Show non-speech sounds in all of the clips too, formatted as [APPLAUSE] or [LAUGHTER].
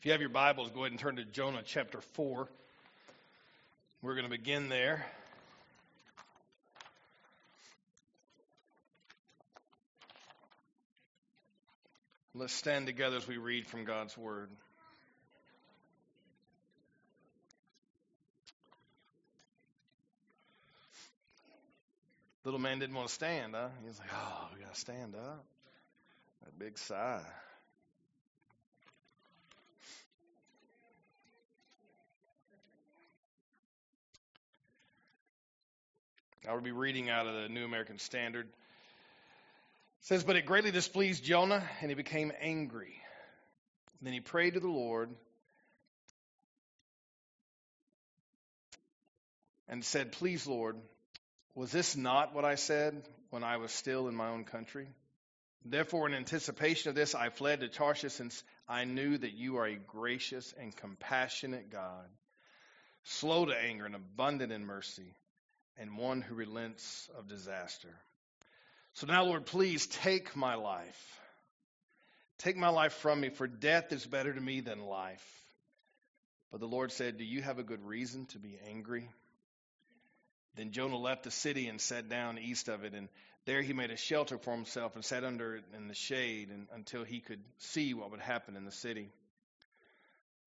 If you have your Bibles, go ahead and turn to Jonah chapter 4. We're going to begin there. Let's stand together as we read from God's Word. Little man didn't want to stand, huh? He was like, oh, we got to stand up. A big sigh. I will be reading out of the New American Standard. It says, But it greatly displeased Jonah, and he became angry. Then he prayed to the Lord and said, Please, Lord, was this not what I said when I was still in my own country? Therefore, in anticipation of this, I fled to Tarshish, since I knew that you are a gracious and compassionate God, slow to anger and abundant in mercy and one who relents of disaster. So now, Lord, please take my life. Take my life from me, for death is better to me than life. But the Lord said, Do you have a good reason to be angry? Then Jonah left the city and sat down east of it, and there he made a shelter for himself and sat under it in the shade and, until he could see what would happen in the city.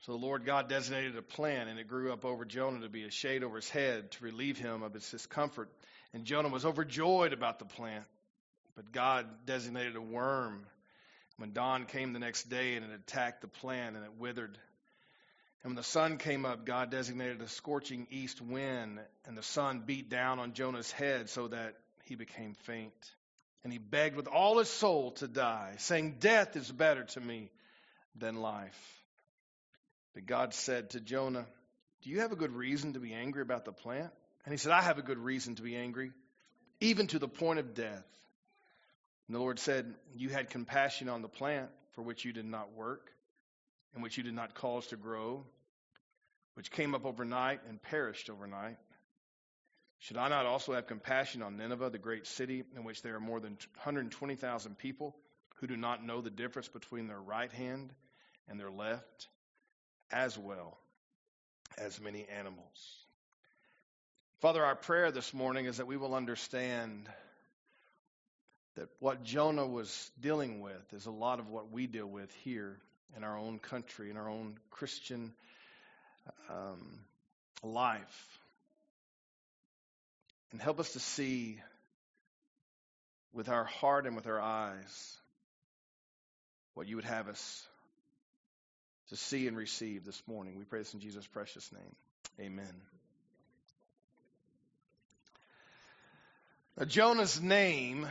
So the Lord God designated a plant, and it grew up over Jonah to be a shade over his head to relieve him of his discomfort. And Jonah was overjoyed about the plant. But God designated a worm. When dawn came the next day, and it attacked the plant, and it withered. And when the sun came up, God designated a scorching east wind, and the sun beat down on Jonah's head so that he became faint. And he begged with all his soul to die, saying, Death is better to me than life. But God said to Jonah, Do you have a good reason to be angry about the plant? And he said, I have a good reason to be angry, even to the point of death. And the Lord said, You had compassion on the plant for which you did not work, and which you did not cause to grow, which came up overnight and perished overnight. Should I not also have compassion on Nineveh, the great city, in which there are more than 120,000 people who do not know the difference between their right hand and their left? As well as many animals. Father, our prayer this morning is that we will understand that what Jonah was dealing with is a lot of what we deal with here in our own country, in our own Christian um, life. And help us to see with our heart and with our eyes what you would have us to see and receive this morning. We pray this in Jesus' precious name. Amen. Now, Jonah's name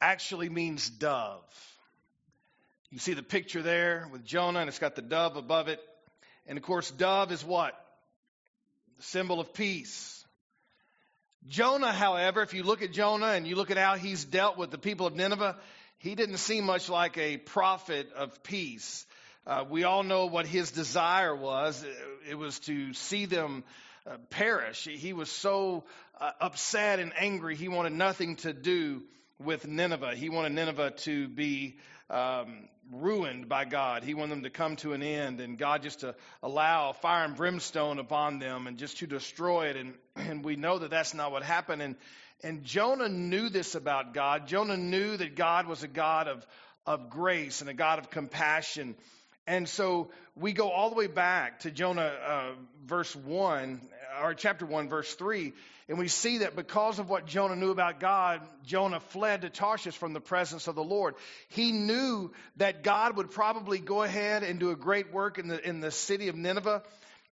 actually means dove. You see the picture there with Jonah, and it's got the dove above it. And of course, dove is what? The symbol of peace. Jonah, however, if you look at Jonah and you look at how he's dealt with the people of Nineveh, he didn't seem much like a prophet of peace. Uh, we all know what his desire was. It was to see them uh, perish. He was so uh, upset and angry, he wanted nothing to do with Nineveh. He wanted Nineveh to be um, ruined by God. He wanted them to come to an end, and God just to allow fire and brimstone upon them and just to destroy it. And, and we know that that's not what happened. And, and Jonah knew this about God. Jonah knew that God was a God of, of grace and a God of compassion. And so we go all the way back to Jonah uh, verse 1, or chapter 1, verse 3, and we see that because of what Jonah knew about God, Jonah fled to Tarshish from the presence of the Lord. He knew that God would probably go ahead and do a great work in the, in the city of Nineveh,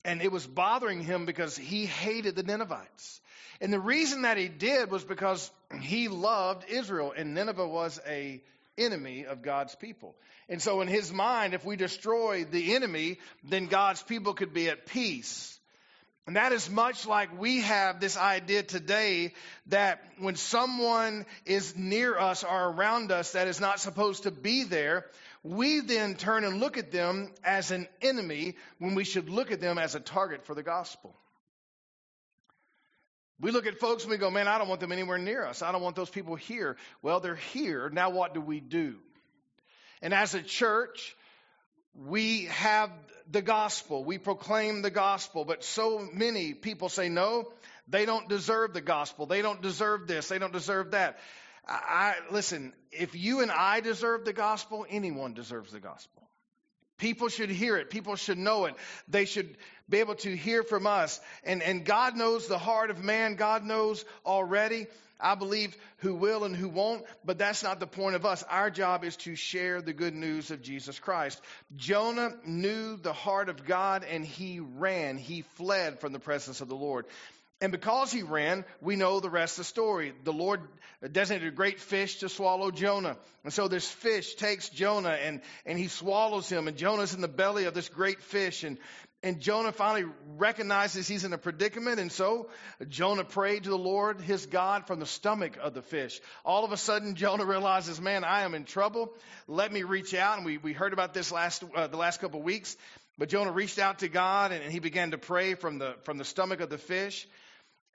and it was bothering him because he hated the Ninevites. And the reason that he did was because he loved Israel, and Nineveh was a enemy of God's people. And so, in his mind, if we destroy the enemy, then God's people could be at peace. And that is much like we have this idea today that when someone is near us or around us that is not supposed to be there, we then turn and look at them as an enemy when we should look at them as a target for the gospel. We look at folks and we go, man, I don't want them anywhere near us. I don't want those people here. Well, they're here. Now, what do we do? And as a church, we have the gospel. We proclaim the gospel, but so many people say, no, they don't deserve the gospel. They don't deserve this. They don't deserve that. I, listen, if you and I deserve the gospel, anyone deserves the gospel. People should hear it. People should know it. They should be able to hear from us. And, and God knows the heart of man. God knows already. I believe who will and who won't, but that's not the point of us. Our job is to share the good news of Jesus Christ. Jonah knew the heart of God and he ran. He fled from the presence of the Lord. And because he ran, we know the rest of the story. The Lord designated a great fish to swallow Jonah. And so this fish takes Jonah and, and he swallows him. And Jonah's in the belly of this great fish. And, and Jonah finally recognizes he's in a predicament. And so Jonah prayed to the Lord, his God, from the stomach of the fish. All of a sudden, Jonah realizes, man, I am in trouble. Let me reach out. And we, we heard about this last, uh, the last couple of weeks. But Jonah reached out to God and, and he began to pray from the, from the stomach of the fish.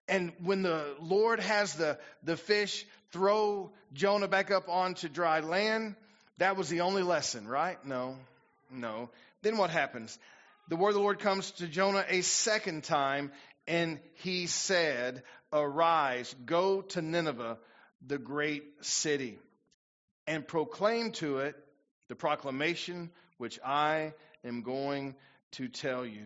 And when the Lord has the, the fish throw Jonah back up onto dry land, that was the only lesson, right? No, no. Then what happens? The word of the Lord comes to Jonah a second time, and he said, Arise, go to Nineveh, the great city, and proclaim to it the proclamation which I am going to tell you.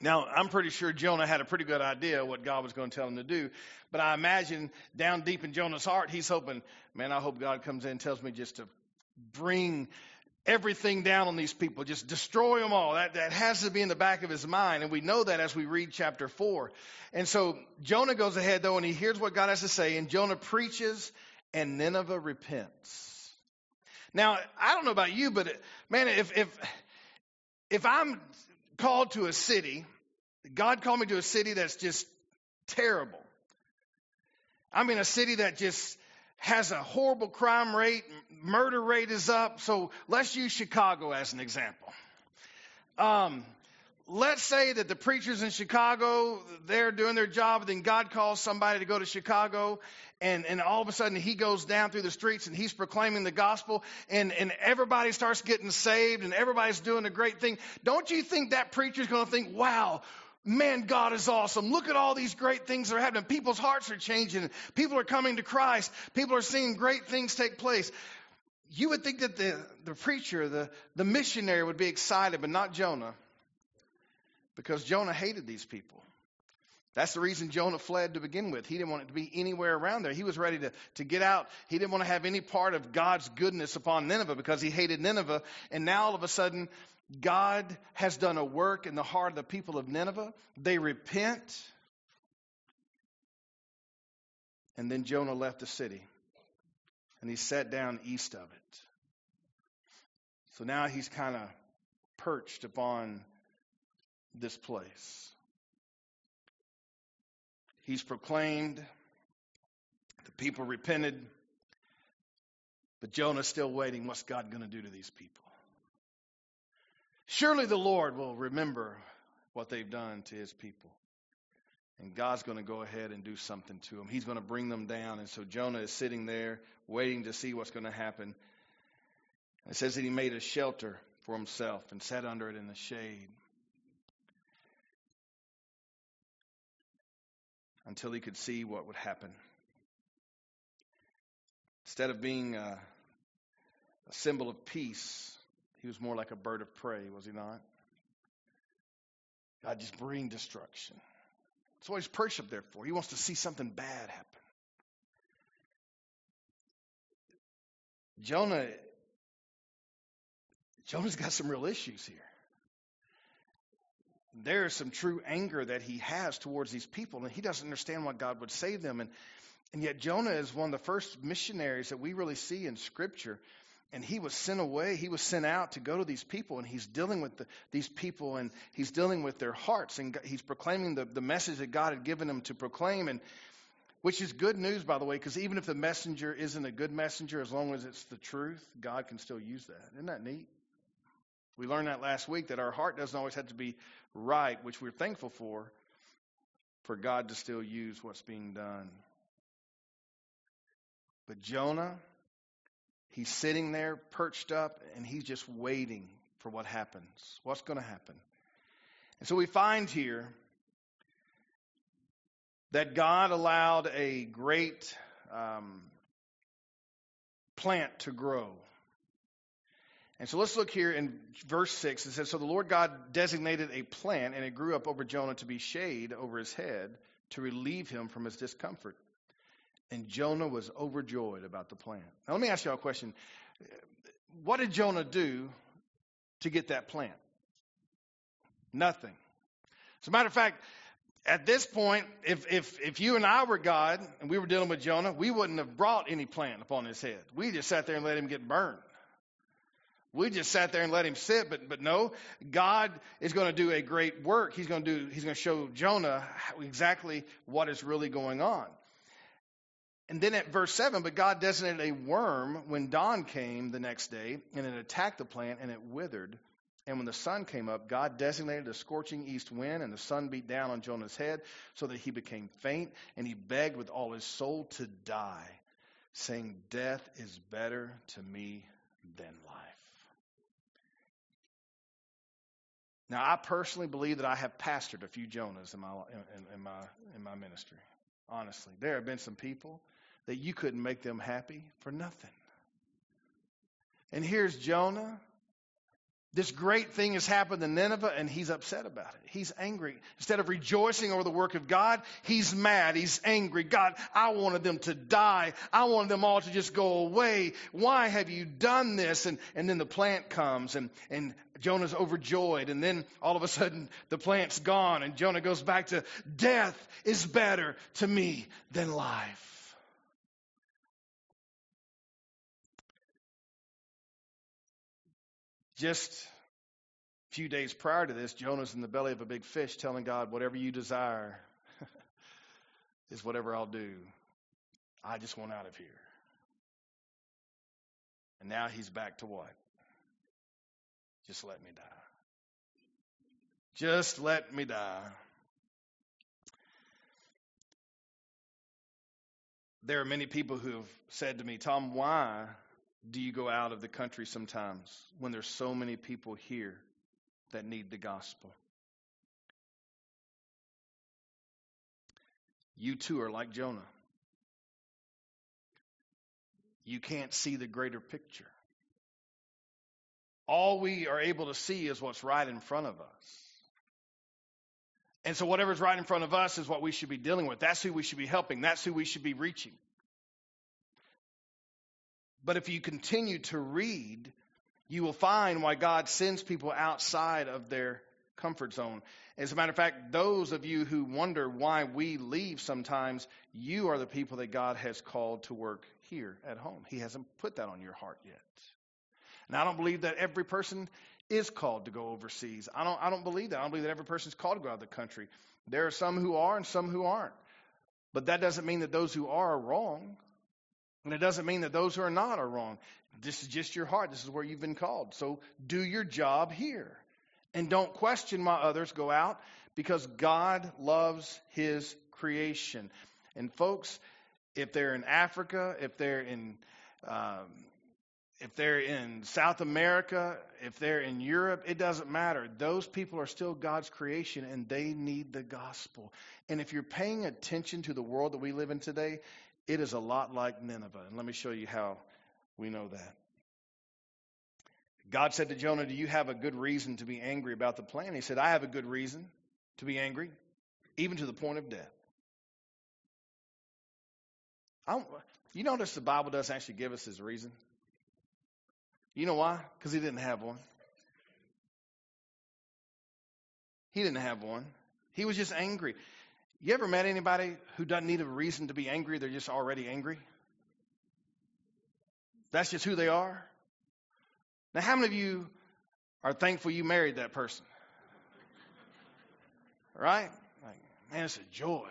Now, I'm pretty sure Jonah had a pretty good idea what God was going to tell him to do, but I imagine down deep in Jonah's heart, he's hoping, man, I hope God comes in and tells me just to bring everything down on these people, just destroy them all. That, that has to be in the back of his mind, and we know that as we read chapter 4. And so Jonah goes ahead, though, and he hears what God has to say, and Jonah preaches, and Nineveh repents. Now, I don't know about you, but man, if, if, if I'm called to a city. God called me to a city that's just terrible. I mean, a city that just has a horrible crime rate, murder rate is up. So let's use Chicago as an example. Um, let's say that the preachers in Chicago, they're doing their job, and then God calls somebody to go to Chicago, and, and all of a sudden he goes down through the streets and he's proclaiming the gospel, and, and everybody starts getting saved, and everybody's doing a great thing. Don't you think that preacher's going to think, wow, man, God is awesome. Look at all these great things that are happening. People's hearts are changing. People are coming to Christ. People are seeing great things take place. You would think that the, the preacher, the, the missionary would be excited, but not Jonah because Jonah hated these people. That's the reason Jonah fled to begin with. He didn't want it to be anywhere around there. He was ready to, to get out. He didn't want to have any part of God's goodness upon Nineveh because he hated Nineveh. And now all of a sudden, God has done a work in the heart of the people of Nineveh. They repent. And then Jonah left the city and he sat down east of it. So now he's kind of perched upon this place. He's proclaimed, the people repented, but Jonah's still waiting. What's God going to do to these people? Surely the Lord will remember what they've done to his people. And God's going to go ahead and do something to them. He's going to bring them down. And so Jonah is sitting there waiting to see what's going to happen. It says that he made a shelter for himself and sat under it in the shade. Until he could see what would happen. Instead of being a, a symbol of peace, he was more like a bird of prey, was he not? God just bring destruction. That's what he's up there for. He wants to see something bad happen. Jonah, Jonah's got some real issues here there is some true anger that he has towards these people, and he doesn't understand why God would save them. And, and yet, Jonah is one of the first missionaries that we really see in Scripture. And he was sent away, he was sent out to go to these people, and he's dealing with the, these people, and he's dealing with their hearts, and he's proclaiming the, the message that God had given him to proclaim. And which is good news, by the way, because even if the messenger isn't a good messenger, as long as it's the truth, God can still use that. Isn't that neat? We learned that last week that our heart doesn't always have to be right, which we're thankful for, for God to still use what's being done. But Jonah, he's sitting there perched up and he's just waiting. for what happens, what's going to happen. And so we find here that God allowed a great um, plant to grow. And so let's look here in verse 6. It says, So the Lord God designated a plant, and it grew up over Jonah to be shade over his head to relieve him from his discomfort. And Jonah was overjoyed about the plant. Now, let me ask you all a question. What did Jonah do to get that plant? Nothing. As a matter of fact, at this point, if, if, if you and I were God and we were dealing with Jonah, we wouldn't have brought any plant upon his head. We just sat there and let him get burned. We just sat there and let him sit, but but no, God is going to do a great work. He's going to do. He's going to show Jonah exactly what is really going on. And then at verse 7, but God designated a worm when dawn came the next day, and it attacked the plant, and it withered. And when the sun came up, God designated a scorching east wind, and the sun beat down on Jonah's head, so that he became faint, and he begged with all his soul to die, saying, Death is better to me than life. Now, I personally believe that I have pastored a few Jonahs in my, in, in, my, in my ministry. Honestly, there have been some people that you couldn't make them happy for nothing. And here's Jonah. This great thing has happened in Nineveh, and he's upset about it. He's angry. Instead of rejoicing over the work of God, he's mad. He's angry. God, I wanted them to die. I wanted them all to just go away. Why have you done this? And, and then the plant comes, and, and Jonah's overjoyed, and then all of a sudden the plant's gone, and Jonah goes back to death is better to me than life. Just a few days prior to this, Jonah's in the belly of a big fish telling God, Whatever you desire [LAUGHS] is whatever I'll do. I just want out of here. And now he's back to what? Just let me die. Just let me die. There are many people who have said to me, Tom, why do you go out of the country sometimes when there's so many people here that need the gospel? You too are like Jonah. You can't see the greater picture. All we are able to see is what's right in front of us. And so, whatever's right in front of us is what we should be dealing with. That's who we should be helping. That's who we should be reaching. But if you continue to read, you will find why God sends people outside of their comfort zone. As a matter of fact, those of you who wonder why we leave sometimes, you are the people that God has called to work here at home. He hasn't put that on your heart yet. And I don't believe that every person is called to go overseas. I don't, I don't believe that. I don't believe that every person is called to go out of the country. There are some who are and some who aren't. But that doesn't mean that those who are are wrong. And it doesn't mean that those who are not are wrong. This is just your heart. This is where you've been called. So do your job here. And don't question why others go out because God loves his creation. And folks, if they're in Africa, if they're in um, if they're in South America, if they're in Europe, it doesn't matter. Those people are still God's creation and they need the gospel. And if you're paying attention to the world that we live in today, it is a lot like Nineveh. And let me show you how we know that. God said to Jonah, Do you have a good reason to be angry about the plan? He said, I have a good reason to be angry, even to the point of death. you notice the Bible doesn't actually give us his reason? You know why? Because he didn't have one. He didn't have one. He was just angry. You ever met anybody who doesn't need a reason to be angry? They're just already angry? That's just who they are? Now, how many of you are thankful you married that person? Right? Like, man, it's a joy.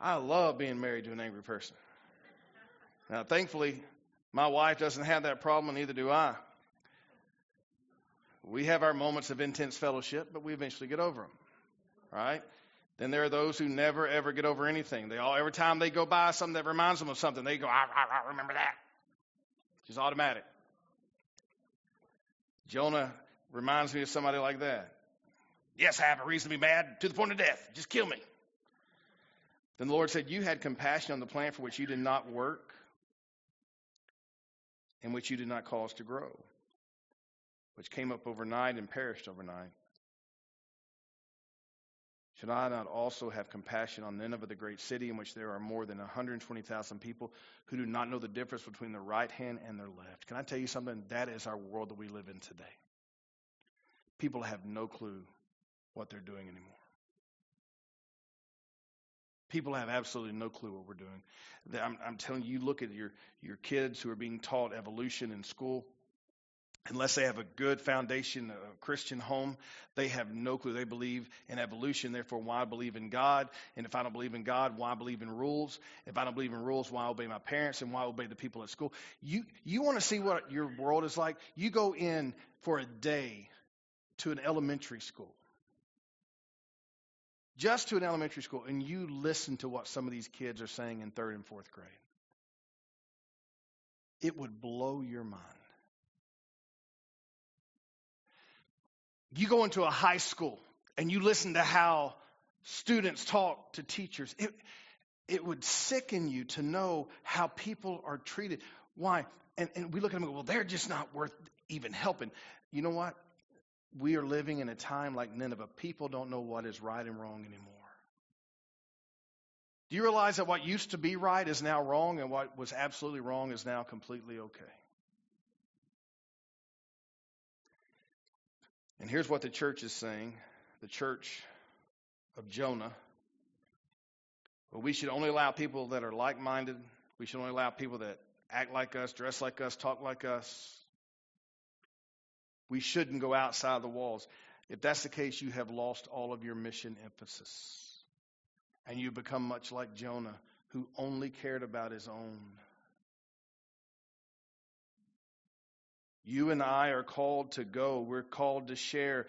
I love being married to an angry person. Now, thankfully, my wife doesn't have that problem, and neither do I. We have our moments of intense fellowship, but we eventually get over them. Right? Then there are those who never ever get over anything. They all every time they go by something that reminds them of something, they go, I, I, I remember that. It's just automatic. Jonah Reminds me of somebody like that. Yes, I have a reason to be mad to the point of death. Just kill me. Then the Lord said, You had compassion on the plant for which you did not work, and which you did not cause to grow, which came up overnight and perished overnight. Should I not also have compassion on Nineveh, the great city in which there are more than 120,000 people who do not know the difference between their right hand and their left? Can I tell you something? That is our world that we live in today. People have no clue what they're doing anymore. People have absolutely no clue what we're doing. I'm, I'm telling you, you look at your, your kids who are being taught evolution in school unless they have a good foundation, a Christian home, they have no clue. They believe in evolution, therefore, why believe in God? And if I don't believe in God, why believe in rules? If I don't believe in rules, why obey my parents and why obey the people at school? You, you want to see what your world is like? You go in for a day to an elementary school. Just to an elementary school, and you listen to what some of these kids are saying in third and fourth grade. It would blow your mind. You go into a high school and you listen to how students talk to teachers. It, it would sicken you to know how people are treated. Why? And, and we look at them and go, well, they're just not worth even helping. You know what? We are living in a time like Nineveh. People don't know what is right and wrong anymore. Do you realize that what used to be right is now wrong and what was absolutely wrong is now completely okay? And here's what the church is saying the church of Jonah. Well, we should only allow people that are like minded. We should only allow people that act like us, dress like us, talk like us. We shouldn't go outside the walls. If that's the case, you have lost all of your mission emphasis. And you become much like Jonah, who only cared about his own. You and I are called to go. We're called to share.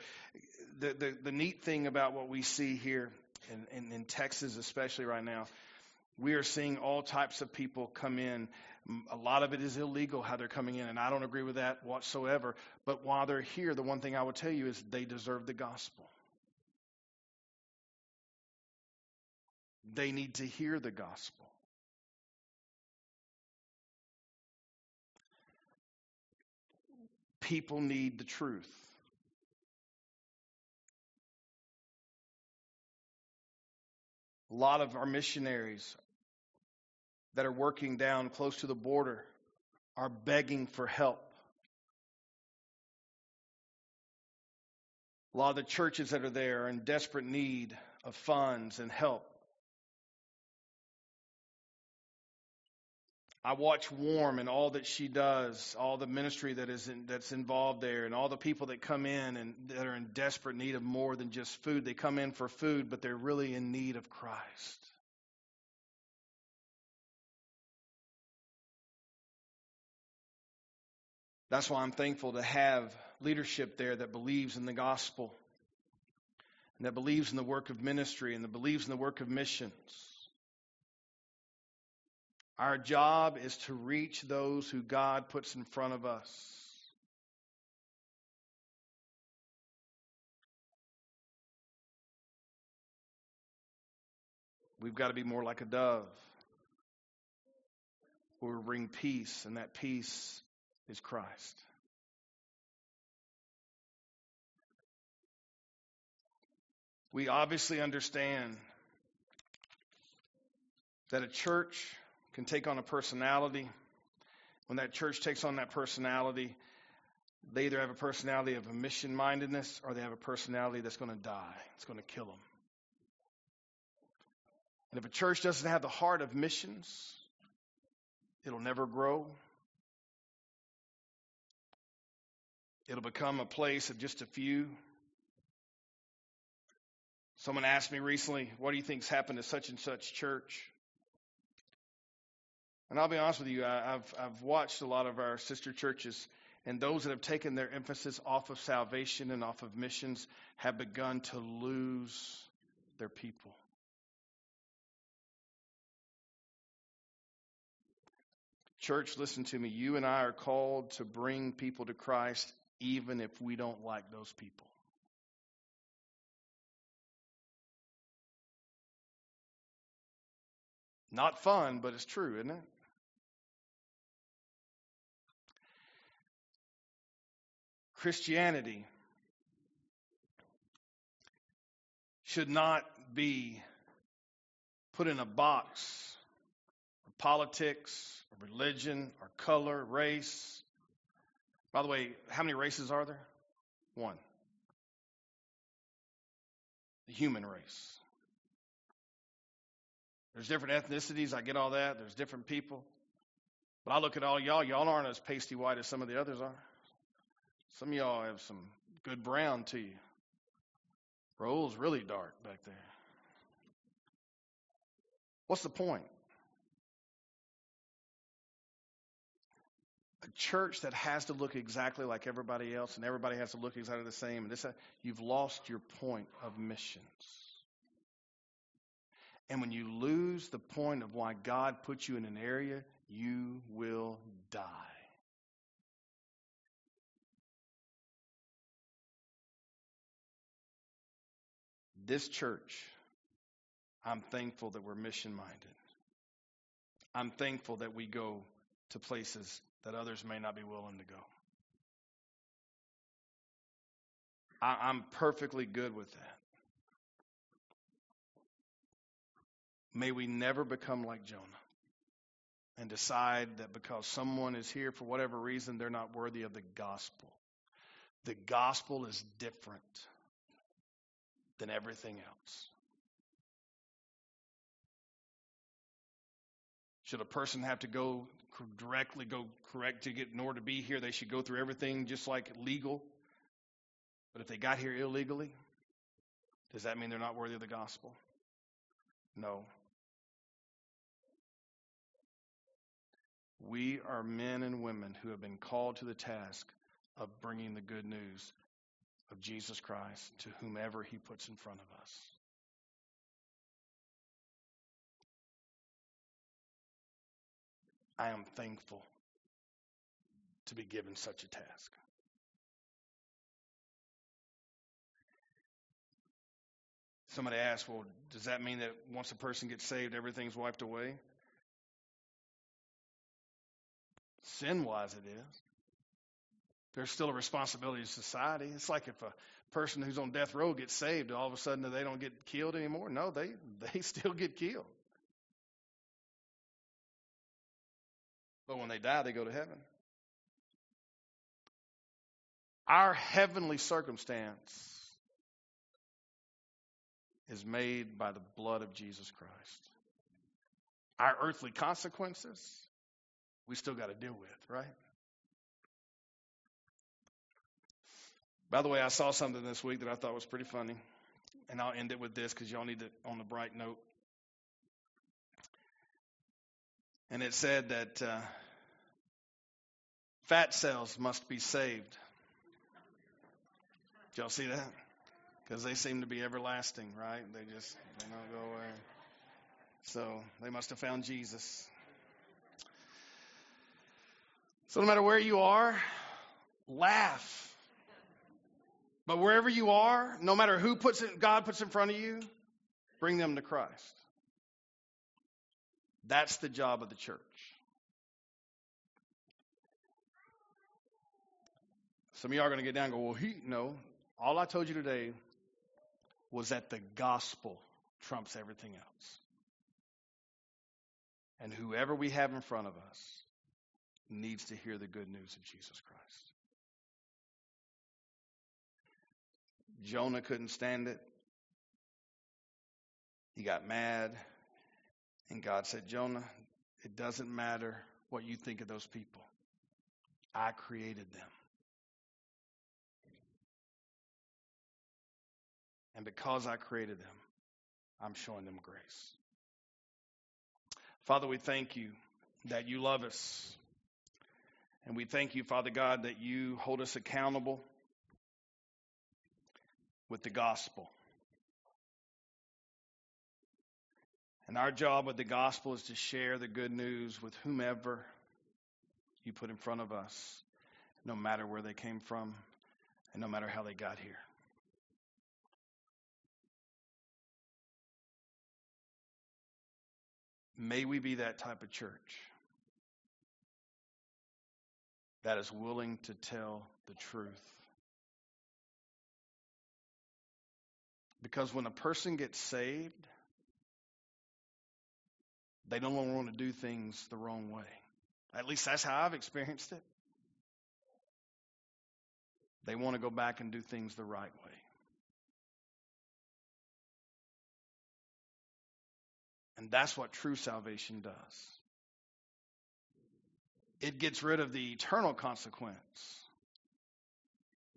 The, the, the neat thing about what we see here in, in, in Texas, especially right now, we are seeing all types of people come in. A lot of it is illegal how they're coming in, and I don't agree with that whatsoever. But while they're here, the one thing I will tell you is they deserve the gospel. They need to hear the gospel. People need the truth. A lot of our missionaries that are working down close to the border are begging for help. A lot of the churches that are there are in desperate need of funds and help. I watch Warm and all that she does, all the ministry that is in, that's involved there, and all the people that come in and that are in desperate need of more than just food. They come in for food, but they're really in need of Christ. That's why I'm thankful to have leadership there that believes in the gospel, and that believes in the work of ministry, and that believes in the work of missions. Our job is to reach those who God puts in front of us. We've got to be more like a dove. We bring peace, and that peace is Christ. We obviously understand that a church can take on a personality. When that church takes on that personality, they either have a personality of a mission mindedness or they have a personality that's going to die. It's going to kill them. And if a church doesn't have the heart of missions, it'll never grow. It'll become a place of just a few. Someone asked me recently, What do you think's happened to such and such church? And I'll be honest with you, I've, I've watched a lot of our sister churches, and those that have taken their emphasis off of salvation and off of missions have begun to lose their people. Church, listen to me. You and I are called to bring people to Christ even if we don't like those people. Not fun, but it's true, isn't it? Christianity should not be put in a box of politics, or religion, or color, race. By the way, how many races are there? One. The human race. There's different ethnicities. I get all that. There's different people. But I look at all y'all. Y'all aren't as pasty white as some of the others are. Some of y'all have some good brown tea. Roll's really dark back there. What's the point? A church that has to look exactly like everybody else and everybody has to look exactly the same. And this, you've lost your point of missions. And when you lose the point of why God put you in an area, you will die. This church, I'm thankful that we're mission minded. I'm thankful that we go to places that others may not be willing to go. I, am perfectly good with that. May we never become like Jonah and decide that because someone is here for whatever reason, they're not worthy of the gospel. The gospel is different than everything else. Should a person have to go directly go correct to get in order to be here, they should go through everything just like legal. But if they got here illegally, does that mean they're not worthy of the gospel? No. We are men and women who have been called to the task of bringing the good news of Jesus Christ to whomever he puts in front of us. I am thankful to be given such a task. Somebody asked, well, does that mean that once a person gets saved, everything's wiped away? Sin wise, it is there's still a responsibility to society. It's like if a person who's on death row gets saved, all of a sudden they don't get killed anymore. No, they, [LAUGHS] they still get killed. But when they die, they go to heaven. Our heavenly circumstance is made by the blood of Jesus Christ. Our earthly consequences, we still got to deal with, right? By the way, I saw something this week that I thought was pretty funny, and I'll end it with this because y'all need it on a bright note. And it said that uh, fat cells must be saved. Did y'all see that? Because they seem to be everlasting, right? They just they don't go away. So they must have found Jesus. So no matter where you are, laugh but wherever you are, no matter who puts it, God puts in front of you, bring them to Christ. That's the job of the church. Some of y'all are going to get down and go, well, he, no. All I told you today was that the gospel trumps everything else. And whoever we have in front of us needs to hear the good news of Jesus Christ. Jonah couldn't stand it. He got mad. And God said, Jonah, it doesn't matter what you think of those people. I created them. And because I created them, I'm showing them grace. Father, we thank you that you love us. And we thank you, Father God, that you hold us accountable with the gospel. And our job with the gospel is to share the good news with whomever you put in front of us, no matter where they came from and no matter how they got here. May we be that type of church that is willing to tell the truth. Because when a person gets saved, they no longer want to do things the wrong way. At least that's how I've experienced it. They want to go back and do things the right way. And that's what true salvation does. It gets rid of the eternal consequence,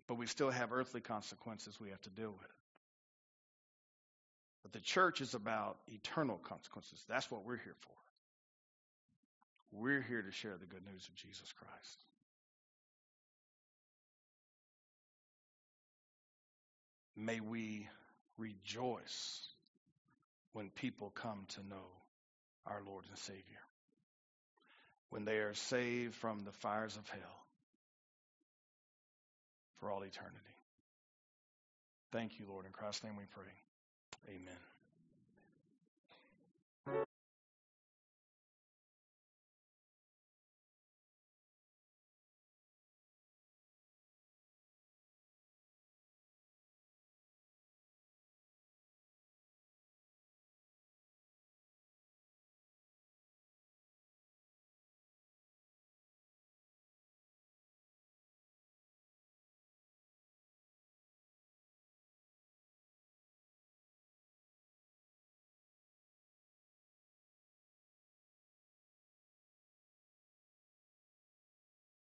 but we still have earthly consequences we have to deal with. But the church is about eternal consequences. That's what we're here for. We're here to share the good news of Jesus Christ. May we rejoice when people come to know our Lord and Savior, when they are saved from the fires of hell for all eternity. Thank you, Lord. In Christ's name we pray. Amen.